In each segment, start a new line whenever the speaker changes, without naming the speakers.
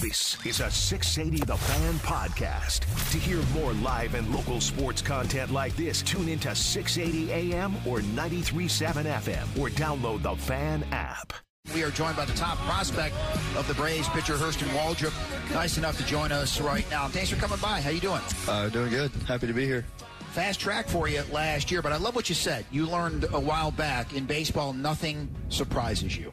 This is a 680 The Fan podcast. To hear more live and local sports content like this, tune into 680 AM or 93.7 FM or download the Fan app.
We are joined by the top prospect of the Braves, pitcher Hurston Waldrep. Nice enough to join us right now. Thanks for coming by. How you doing?
Uh, doing good. Happy to be here.
Fast track for you last year, but I love what you said. You learned a while back in baseball, nothing surprises you.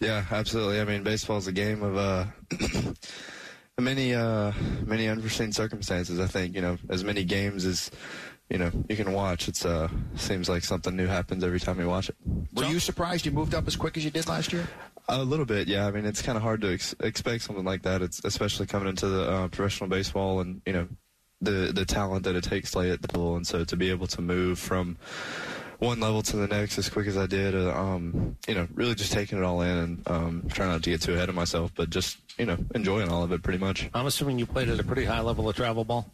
Yeah, absolutely. I mean, baseball is a game of uh, many, uh, many unforeseen circumstances. I think you know, as many games as you know you can watch. It's uh, seems like something new happens every time you watch it.
Were you surprised you moved up as quick as you did last year?
A little bit, yeah. I mean, it's kind of hard to ex- expect something like that. It's especially coming into the uh, professional baseball and you know the the talent that it takes to play at the level, and so to be able to move from one level to the next as quick as I did, uh, um, you know, really just taking it all in and um, trying not to get too ahead of myself, but just you know enjoying all of it pretty much.
I'm assuming you played at a pretty high level of travel ball.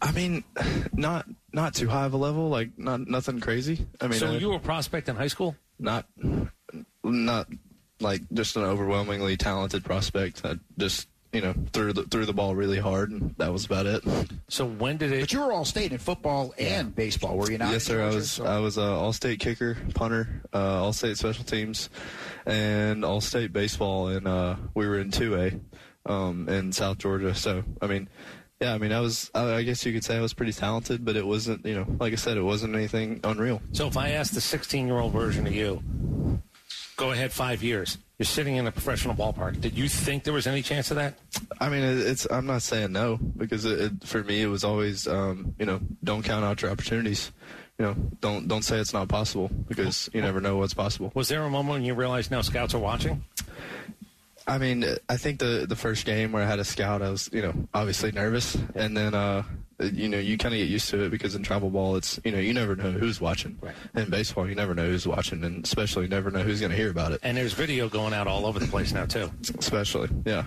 I mean, not not too high of a level, like not nothing crazy. I mean,
so
I,
you were a prospect in high school.
not not like just an overwhelmingly talented prospect. I just you know threw the threw the ball really hard, and that was about it.
So when did it?
But you were all state in football and baseball, were you not?
yes, sir. I was I was uh, all state kicker, punter, uh, all state special teams, and all state baseball, and uh, we were in two A um, in South Georgia. So I mean. Yeah, I mean, I was. I I guess you could say I was pretty talented, but it wasn't. You know, like I said, it wasn't anything unreal.
So if I asked the 16 year old version of you, go ahead five years. You're sitting in a professional ballpark. Did you think there was any chance of that?
I mean, it's. I'm not saying no because it, it, for me, it was always, um, you know, don't count out your opportunities. You know, don't don't say it's not possible because you never know what's possible.
Was there a moment when you realized now scouts are watching?
I mean, I think the the first game where I had a scout, I was, you know, obviously nervous, and then, uh, you know, you kind of get used to it because in travel ball, it's, you know, you never know who's watching.
Right.
In baseball, you never know who's watching, and especially you never know who's going to hear about it.
And there's video going out all over the place now too.
Especially, yeah.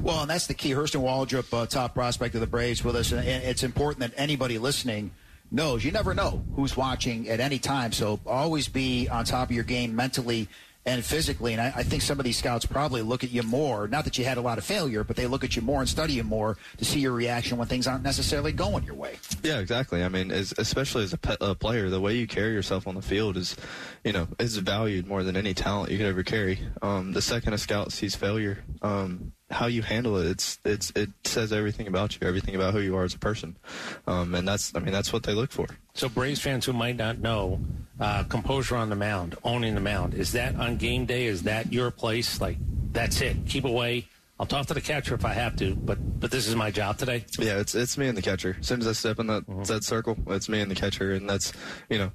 Well, and that's the key. Hurston Waldrep, uh, top prospect of the Braves, with us, and it's important that anybody listening knows you never know who's watching at any time. So always be on top of your game mentally and physically. And I, I think some of these scouts probably look at you more. Not that you had a lot of failure, but they look at you more and study you more to see your reaction when things aren't necessarily going your way.
Yeah, exactly. I mean, as, especially as a, pe- a player, the way you carry yourself on the field is, you know, is valued more than any talent you could ever carry. Um, the second a scout sees failure, um, how you handle it, it's it's it says everything about you, everything about who you are as a person, um, and that's I mean that's what they look for.
So Braves fans who might not know, uh, composure on the mound, owning the mound, is that on game day? Is that your place? Like that's it. Keep away. I'll talk to the catcher if I have to, but but this is my job today.
Yeah, it's it's me and the catcher. As soon as I step in that that circle, it's me and the catcher, and that's you know.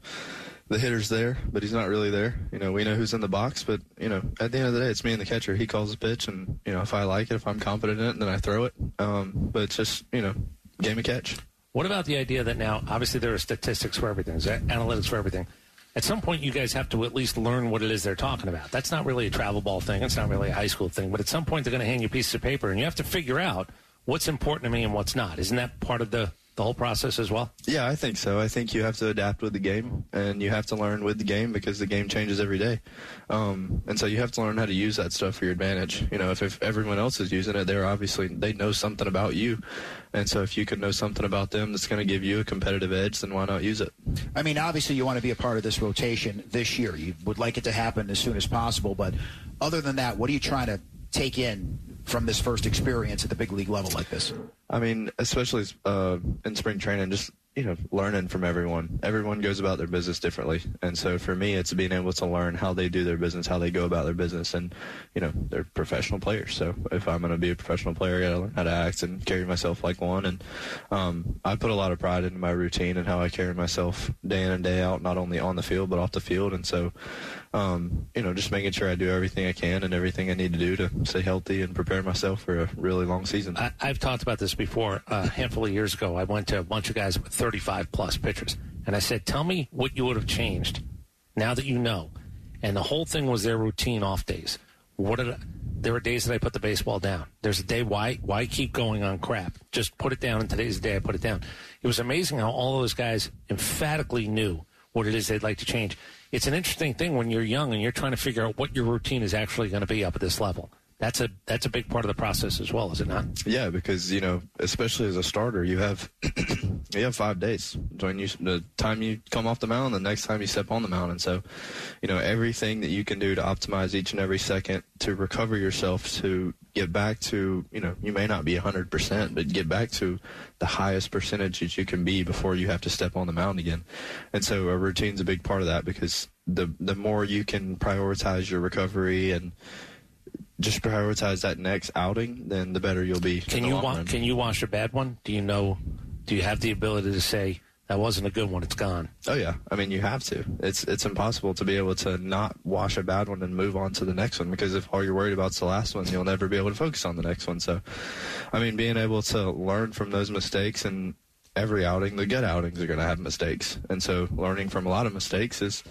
The hitter's there, but he's not really there. You know, we know who's in the box, but you know, at the end of the day, it's me and the catcher. He calls the pitch, and you know, if I like it, if I'm confident in it, then I throw it. Um, but it's just you know, game of catch.
What about the idea that now, obviously, there are statistics for everything, there's analytics for everything. At some point, you guys have to at least learn what it is they're talking about. That's not really a travel ball thing. It's not really a high school thing. But at some point, they're going to hand you pieces of paper, and you have to figure out what's important to me and what's not. Isn't that part of the, the whole process as well?
Yeah, I think so. I think you have to adapt with the game, and you have to learn with the game because the game changes every day. Um, and so you have to learn how to use that stuff for your advantage. You know, if, if everyone else is using it, they're obviously they know something about you, and so if you can know something about them that's going to give you a competitive edge, then why not use it?
I mean, obviously, you want to be a part of this rotation this year. You would like it to happen as soon as possible. But other than that, what are you trying to take in from this first experience at the big league level like this?
I mean, especially uh, in spring training, just you know learning from everyone. Everyone goes about their business differently, and so for me, it's being able to learn how they do their business, how they go about their business, and you know they're professional players. So if I'm going to be a professional player, I got to learn how to act and carry myself like one. And um, I put a lot of pride into my routine and how I carry myself day in and day out, not only on the field but off the field. And so um, you know, just making sure I do everything I can and everything I need to do to stay healthy and prepare myself for a really long season.
I, have talked about this before. a handful of years ago, I went to a bunch of guys with 35 plus pitchers, and I said, "Tell me what you would have changed now that you know." And the whole thing was their routine off days. What did I, there were days that I put the baseball down. There's a day why why keep going on crap? Just put it down. And today's the day I put it down. It was amazing how all those guys emphatically knew what it is they'd like to change it's an interesting thing when you're young and you're trying to figure out what your routine is actually going to be up at this level. That's a that's a big part of the process as well, is it not?
Yeah, because you know, especially as a starter, you have you have five days between you the time you come off the mound, the next time you step on the mound, and so you know everything that you can do to optimize each and every second to recover yourself to get back to you know you may not be 100% but get back to the highest percentage that you can be before you have to step on the mound again and so a routine's a big part of that because the the more you can prioritize your recovery and just prioritize that next outing then the better you'll be
can you wa- can you wash a bad one do you know do you have the ability to say that wasn't a good one. It's gone.
Oh yeah, I mean you have to. It's it's impossible to be able to not wash a bad one and move on to the next one because if all you're worried about is the last one, you'll never be able to focus on the next one. So, I mean, being able to learn from those mistakes and every outing, the good outings are going to have mistakes. And so learning from a lot of mistakes is,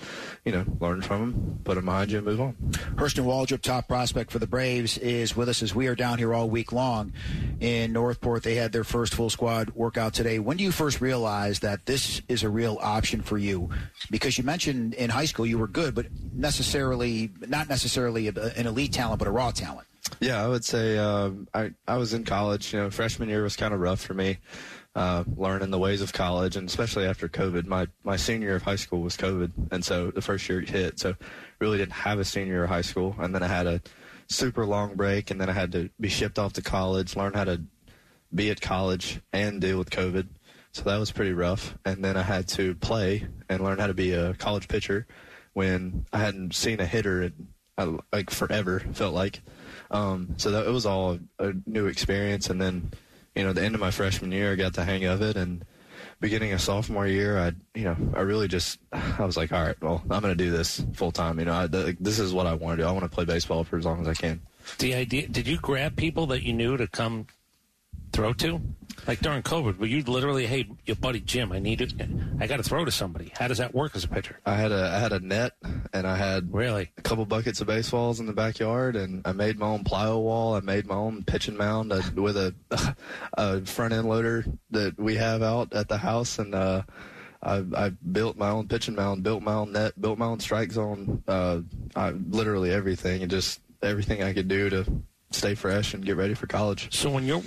you know, learn from them, put them behind you, and move on.
Hurston Waldrep, top prospect for the Braves, is with us as we are down here all week long in North Port. They had their first full squad workout today. When do you first realize that this is a real option for you? Because you mentioned in high school you were good, but necessarily, not necessarily an elite talent, but a raw talent.
Yeah, I would say um, I I was in college. You know, freshman year was kind of rough for me uh, learning the ways of college, and especially after COVID. My my senior year of high school was COVID, and so the first year hit. So really didn't have a senior year of high school, and then I had a super long break, and then I had to be shipped off to college, learn how to be at college and deal with COVID. So that was pretty rough. And then I had to play and learn how to be a college pitcher when I hadn't seen a hitter in uh, like forever. Felt like. Um, so that it was all a new experience, and then you know, the end of my freshman year, I got the hang of it, and beginning of sophomore year, I, you know, I really just, I was like, all right, well, I'm going to do this full time. You know, I, this is what I want to do. I want to play baseball for as long as I can.
The idea, did you grab people that you knew to come throw to? Like during COVID, were you literally, hey, your buddy Jim, I need it, I got to throw to somebody. How does that work as a pitcher?
I had a I had a net, and I had
really
a couple buckets of baseballs in the backyard, and I made my own plyo wall. I made my own pitching mound uh, with a, a front end loader that we have out at the house, and uh, I, I built my own pitching mound, built my own net, built my own strike zone. Uh, I, literally everything, and just everything I could do to stay fresh and get ready for college.
So when you're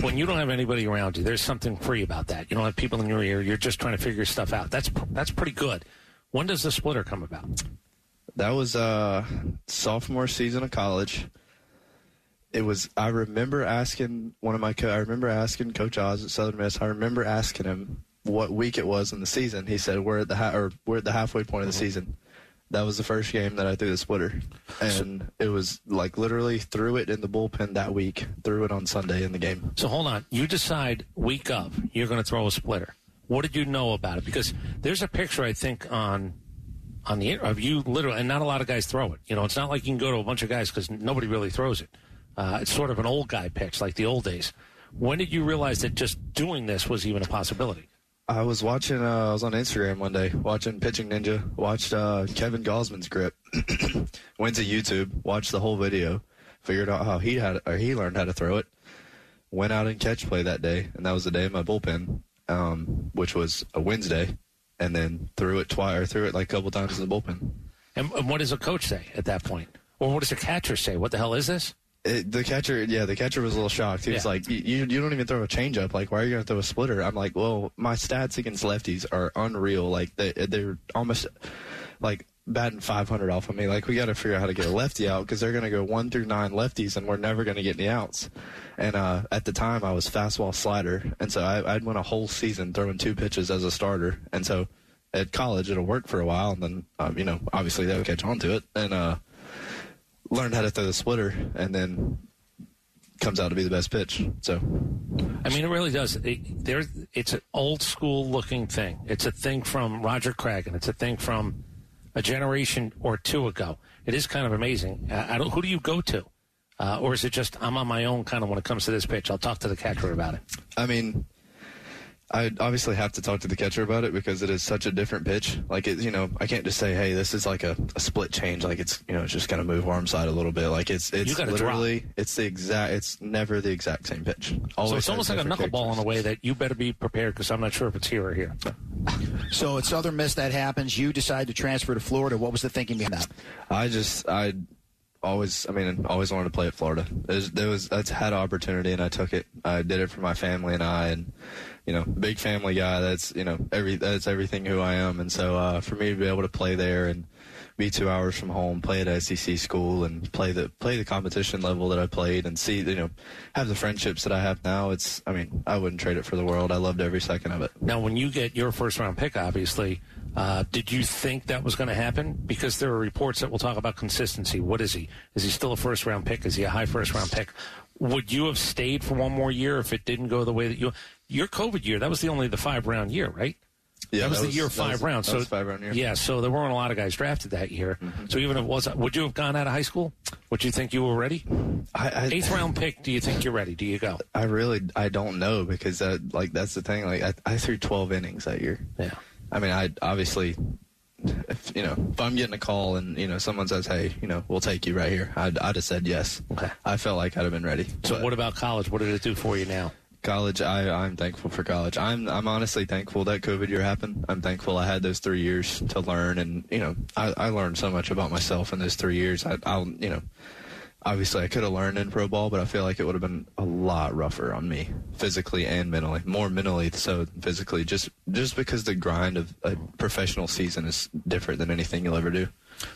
when you don't have anybody around you, there's something free about that. You don't have people in your ear. You're just trying to figure stuff out. That's that's pretty good. When does the splitter come about?
That was uh, sophomore season of college. It was. I remember asking one of my. Co- I remember asking Coach Oz at Southern Miss. I remember asking him what week it was in the season. He said we're at the ha- or we're at the halfway point of the mm-hmm. season that was the first game that I threw the splitter, and it was like literally threw it in the bullpen that week, threw it on Sunday in the game.
So hold on, you decide week of you're going to throw a splitter. What did you know about it? Because there's a picture I think on on the of you literally, and not a lot of guys throw it. You know, it's not like you can go to a bunch of guys because nobody really throws it. Uh, it's sort of an old guy pitch, like the old days. When did you realize that just doing this was even a possibility?
I was watching. Uh, I was on Instagram one day watching Pitching Ninja. Watched uh, Kevin Gausman's grip. Went to YouTube. Watched the whole video. Figured out how he had or he learned how to throw it. Went out and catch play that day, and that was the day of my bullpen, um, which was a Wednesday. And then threw it twice or threw it like a couple times in the bullpen.
And, and what does a coach say at that point, or what does a catcher say? What the hell is this?
It, the catcher, yeah, the catcher was a little shocked. He yeah. was like, you, "You don't even throw a changeup. Like, why are you going to throw a splitter?" I'm like, "Well, my stats against lefties are unreal. Like, they, they're almost like batting 500 off of me. Like we got to figure out how to get a lefty out because they're going to go one through nine lefties, and we're never going to get any outs. And uh, at the time, I was fastball slider, and so I, I'd went a whole season throwing two pitches as a starter, and so at college it'll work for a while, and then um, you know obviously they'll catch on to it, and uh, learned how to throw the splitter, and then comes out to be the best pitch. So,
I mean, it really does. It, there, it's an old school looking thing. It's a thing from Roger Craig, and it's a thing from a generation or two ago. It is kind of amazing. I, I don't. Who do you go to? Uh, or is it just I'm on my own kind of when it comes to this pitch? I'll talk to the catcher about it.
I mean, I obviously have to talk to the catcher about it because it is such a different pitch. Like it, you know, I can't just say, "Hey, this is like a, a split change." Like it's, you know, it's just gonna move arm side a little bit. Like it's, it's literally, drop. it's the exact, it's never the exact same pitch.
Always so it's almost like a knuckleball in a way that you better be prepared because I'm not sure if it's here or here.
So at Southern Miss, that happens. You decide to transfer to Florida. What was the thinking behind that?
I just, I always, I mean, always wanted to play at Florida. There was, I had opportunity and I took it. I did it for my family and I, and you know, big family guy. That's you know, every that's everything who I am. And so uh, for me to be able to play there and be two hours from home, play at SEC school, and play the play the competition level that I played, and see you know, have the friendships that I have now. It's, I mean, I wouldn't trade it for the world. I loved every second of it.
Now, when you get your first round pick, obviously uh, did you think that was going to happen? Because there are reports that will talk about consistency. What is he? Is he still a first round pick? Is he a high first round pick? Would you have stayed for one more year if it didn't go the way that you? Your COVID year, that was the only the five round year, right?
Yeah,
that was
that
the year five
was,
rounds. So
five round year.
Yeah, so there weren't a lot of guys drafted that year. Mm-hmm. So even if it was, would you have gone out of high school? Would you think you were ready?
I, I,
Eighth round pick. Do you think you're ready? Do you go?
I really, I don't know because that, like, that's the thing. Like, I, I threw 12 innings that year.
Yeah.
I mean, I obviously if you know if I'm getting a call and you know someone says, "Hey, you know, we'll take you right here," I'd I'd have said yes.
Okay.
I felt like I'd have been ready.
So but what about college? What did it do for you now?
College, I I'm thankful for college. I'm I'm honestly thankful that COVID year happened. I'm thankful I had those three years to learn, and you know, I I learned so much about myself in those three years. I I'll you know obviously I could have learned in pro ball, but I feel like it would have been a lot rougher on me physically and mentally. More mentally so than physically, just just because the grind of a professional season is different than anything you'll ever do.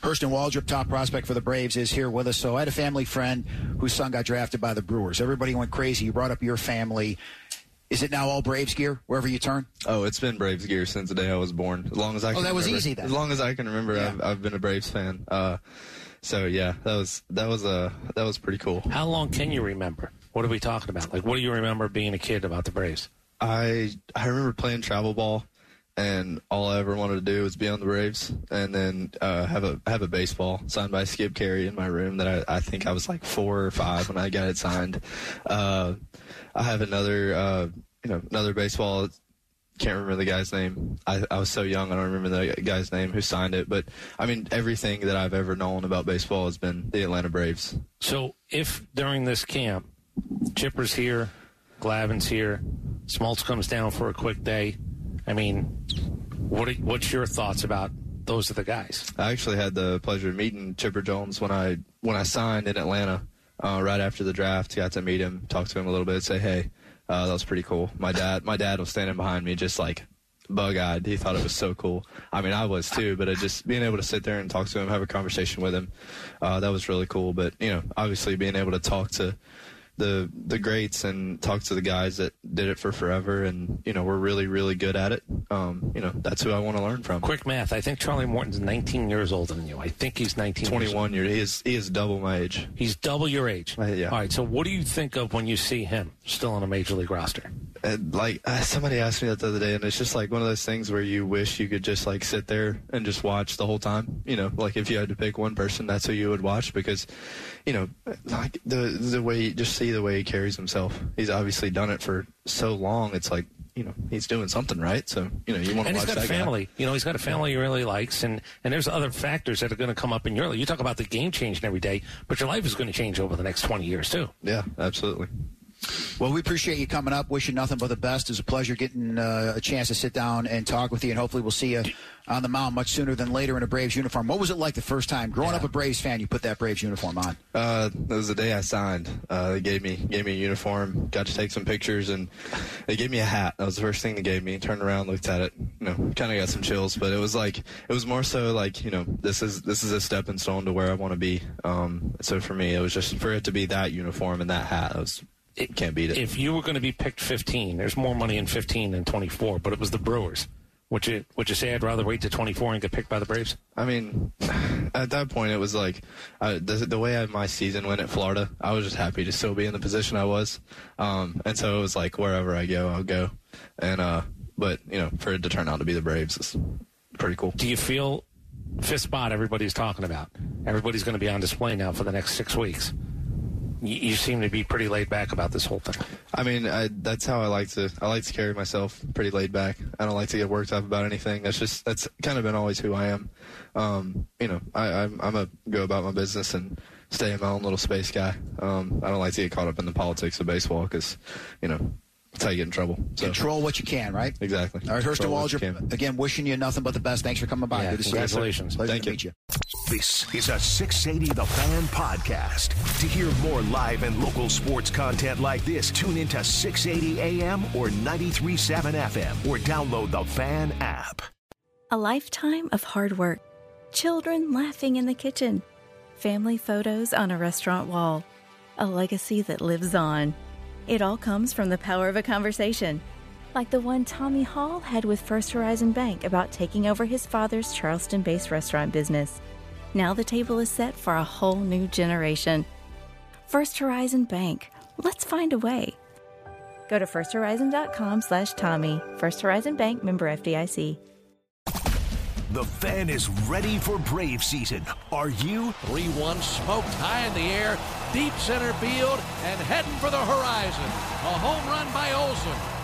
Hurston Waldrep, top prospect for the Braves, is here with us. So I had a family friend whose son got drafted by the Brewers. Everybody went crazy. You brought up your family. Is it now all Braves gear wherever you turn?
Oh, it's been Braves gear since the day I was born. As long as I
oh,
can.
Oh, that
was
remember. easy then.
As long as I can remember, yeah. I've, I've, been a Braves fan. Uh, so yeah, that was that was a uh, that was pretty cool.
How long can you remember? What are we talking about? Like, what do you remember being a kid about the Braves?
I I remember playing travel ball, and all I ever wanted to do was be on the Braves, and then uh, have a have a baseball signed by Skip Caray in my room. That I, I think I was like four or five when I got it signed. Uh, I have another uh, you know another baseball can't remember the guy's name. I, I was so young, I don't remember the guy's name who signed it. But I mean, everything that I've ever known about baseball has been the Atlanta Braves.
So, if during this camp, Chipper's here, Glavine's here, Smoltz comes down for a quick day, I mean, what what's your thoughts about those are the guys?
I actually had the pleasure of meeting Chipper Jones when I when I signed in Atlanta. Uh, right after the draft, got to meet him, talk to him a little bit, say, "Hey, uh, that was pretty cool. My dad, my dad was standing behind me, just like bug-eyed. He thought it was so cool. I mean, I was too, but just being able to sit there and talk to him, have a conversation with him, uh, that was really cool. But you know, obviously being able to talk to the the greats and talk to the guys that did it for forever. And you know we're really really good at it. Um, you know that's who i want to learn from.
Quick math. I think charlie morton's 19 years older than you. I think he's 19
21 years, he is he is double my age.
He's double your age.
Uh, yeah.
All right. So what do you think of when you see him still on a major league roster
and like uh, somebody asked me that the other day and it's just like one of those things where you wish you could just like sit there and just watch the whole time you know like if you had to pick one person that's who you would watch because you know like the the way just see the way he carries himself. He's obviously done it for so long. It's like you know he's doing something right. So you know you want to.
And
he's
got a family.
Guy.
You know he's got a family he really likes, and and there's other factors that are going to come up in your life. You talk about the game changing every day, but your life is going to change over the next twenty years too.
Yeah, absolutely.
Well, we appreciate you coming up. Wishing nothing but the best. It's a pleasure getting uh, a chance to sit down and talk with you, and hopefully we'll see you on the mound much sooner than later in a Braves uniform. What was it like the first time growing up a Braves fan? You put that Braves uniform on.
Uh, that was the day I signed. Uh, they gave me gave me a uniform. Got to take some pictures, and they gave me a hat. That was the first thing they gave me. Turned around, looked at it. You know, kind of got some chills, but it was like it was more so like you know this is this is a stepping stone to where I want to be. Um, so for me, it was just for it to be that uniform and that hat. It was it can't beat it.
If you were going to be picked 15, there's more money in 15 than 24, but it was the Brewers. Would you would you say I'd rather wait to 24 and get picked by the Braves?
I mean, at that point, it was like uh, the, the way I, my season went at Florida. I was just happy to still be in the position I was, um, and so it was like wherever I go, I'll go. And uh, but you know, for it to turn out to be the Braves is pretty cool.
Do you feel fifth spot? Everybody's talking about. Everybody's going to be on display now for the next six weeks you, you, seem to be pretty laid back about this whole thing.
I mean, I, that's how I like to. I like to carry myself pretty laid back. I don't like to get worked up about anything. That's just that's kind of been always who I am. Um, you know, I, I'm, I'm a go about my business and stay in my own little space guy. Um, I don't like to get caught up in the politics of baseball because, you know, that's how you get in trouble.
So. Control what you can, right?
Exactly.
All right, Hurston Waldrep, again, wishing you nothing but the best. Thanks for coming by.
Yeah,
Good to
congratulations.
see you.
Thank
to
you.
meet you.
This is a 680 The Fan podcast. To hear more live and local sports content like this, tune into 680 AM or 93.7 FM or download the Fan app.
A lifetime of hard work, children laughing in the kitchen, family photos on a restaurant wall, a legacy that lives on. It all comes from the power of a conversation, like the one Tommy Hall had with First Horizon Bank about taking over his father's Charleston based restaurant business. Now the table is set for a whole new generation. First Horizon Bank. Let's find a way. Go to firsthorizon.com slash Tommy. First Horizon Bank member FDIC.
The fan is ready for Brave season. Are you?
3 1 smoked high in the air, deep center field, and heading for the horizon. A home run by Olson.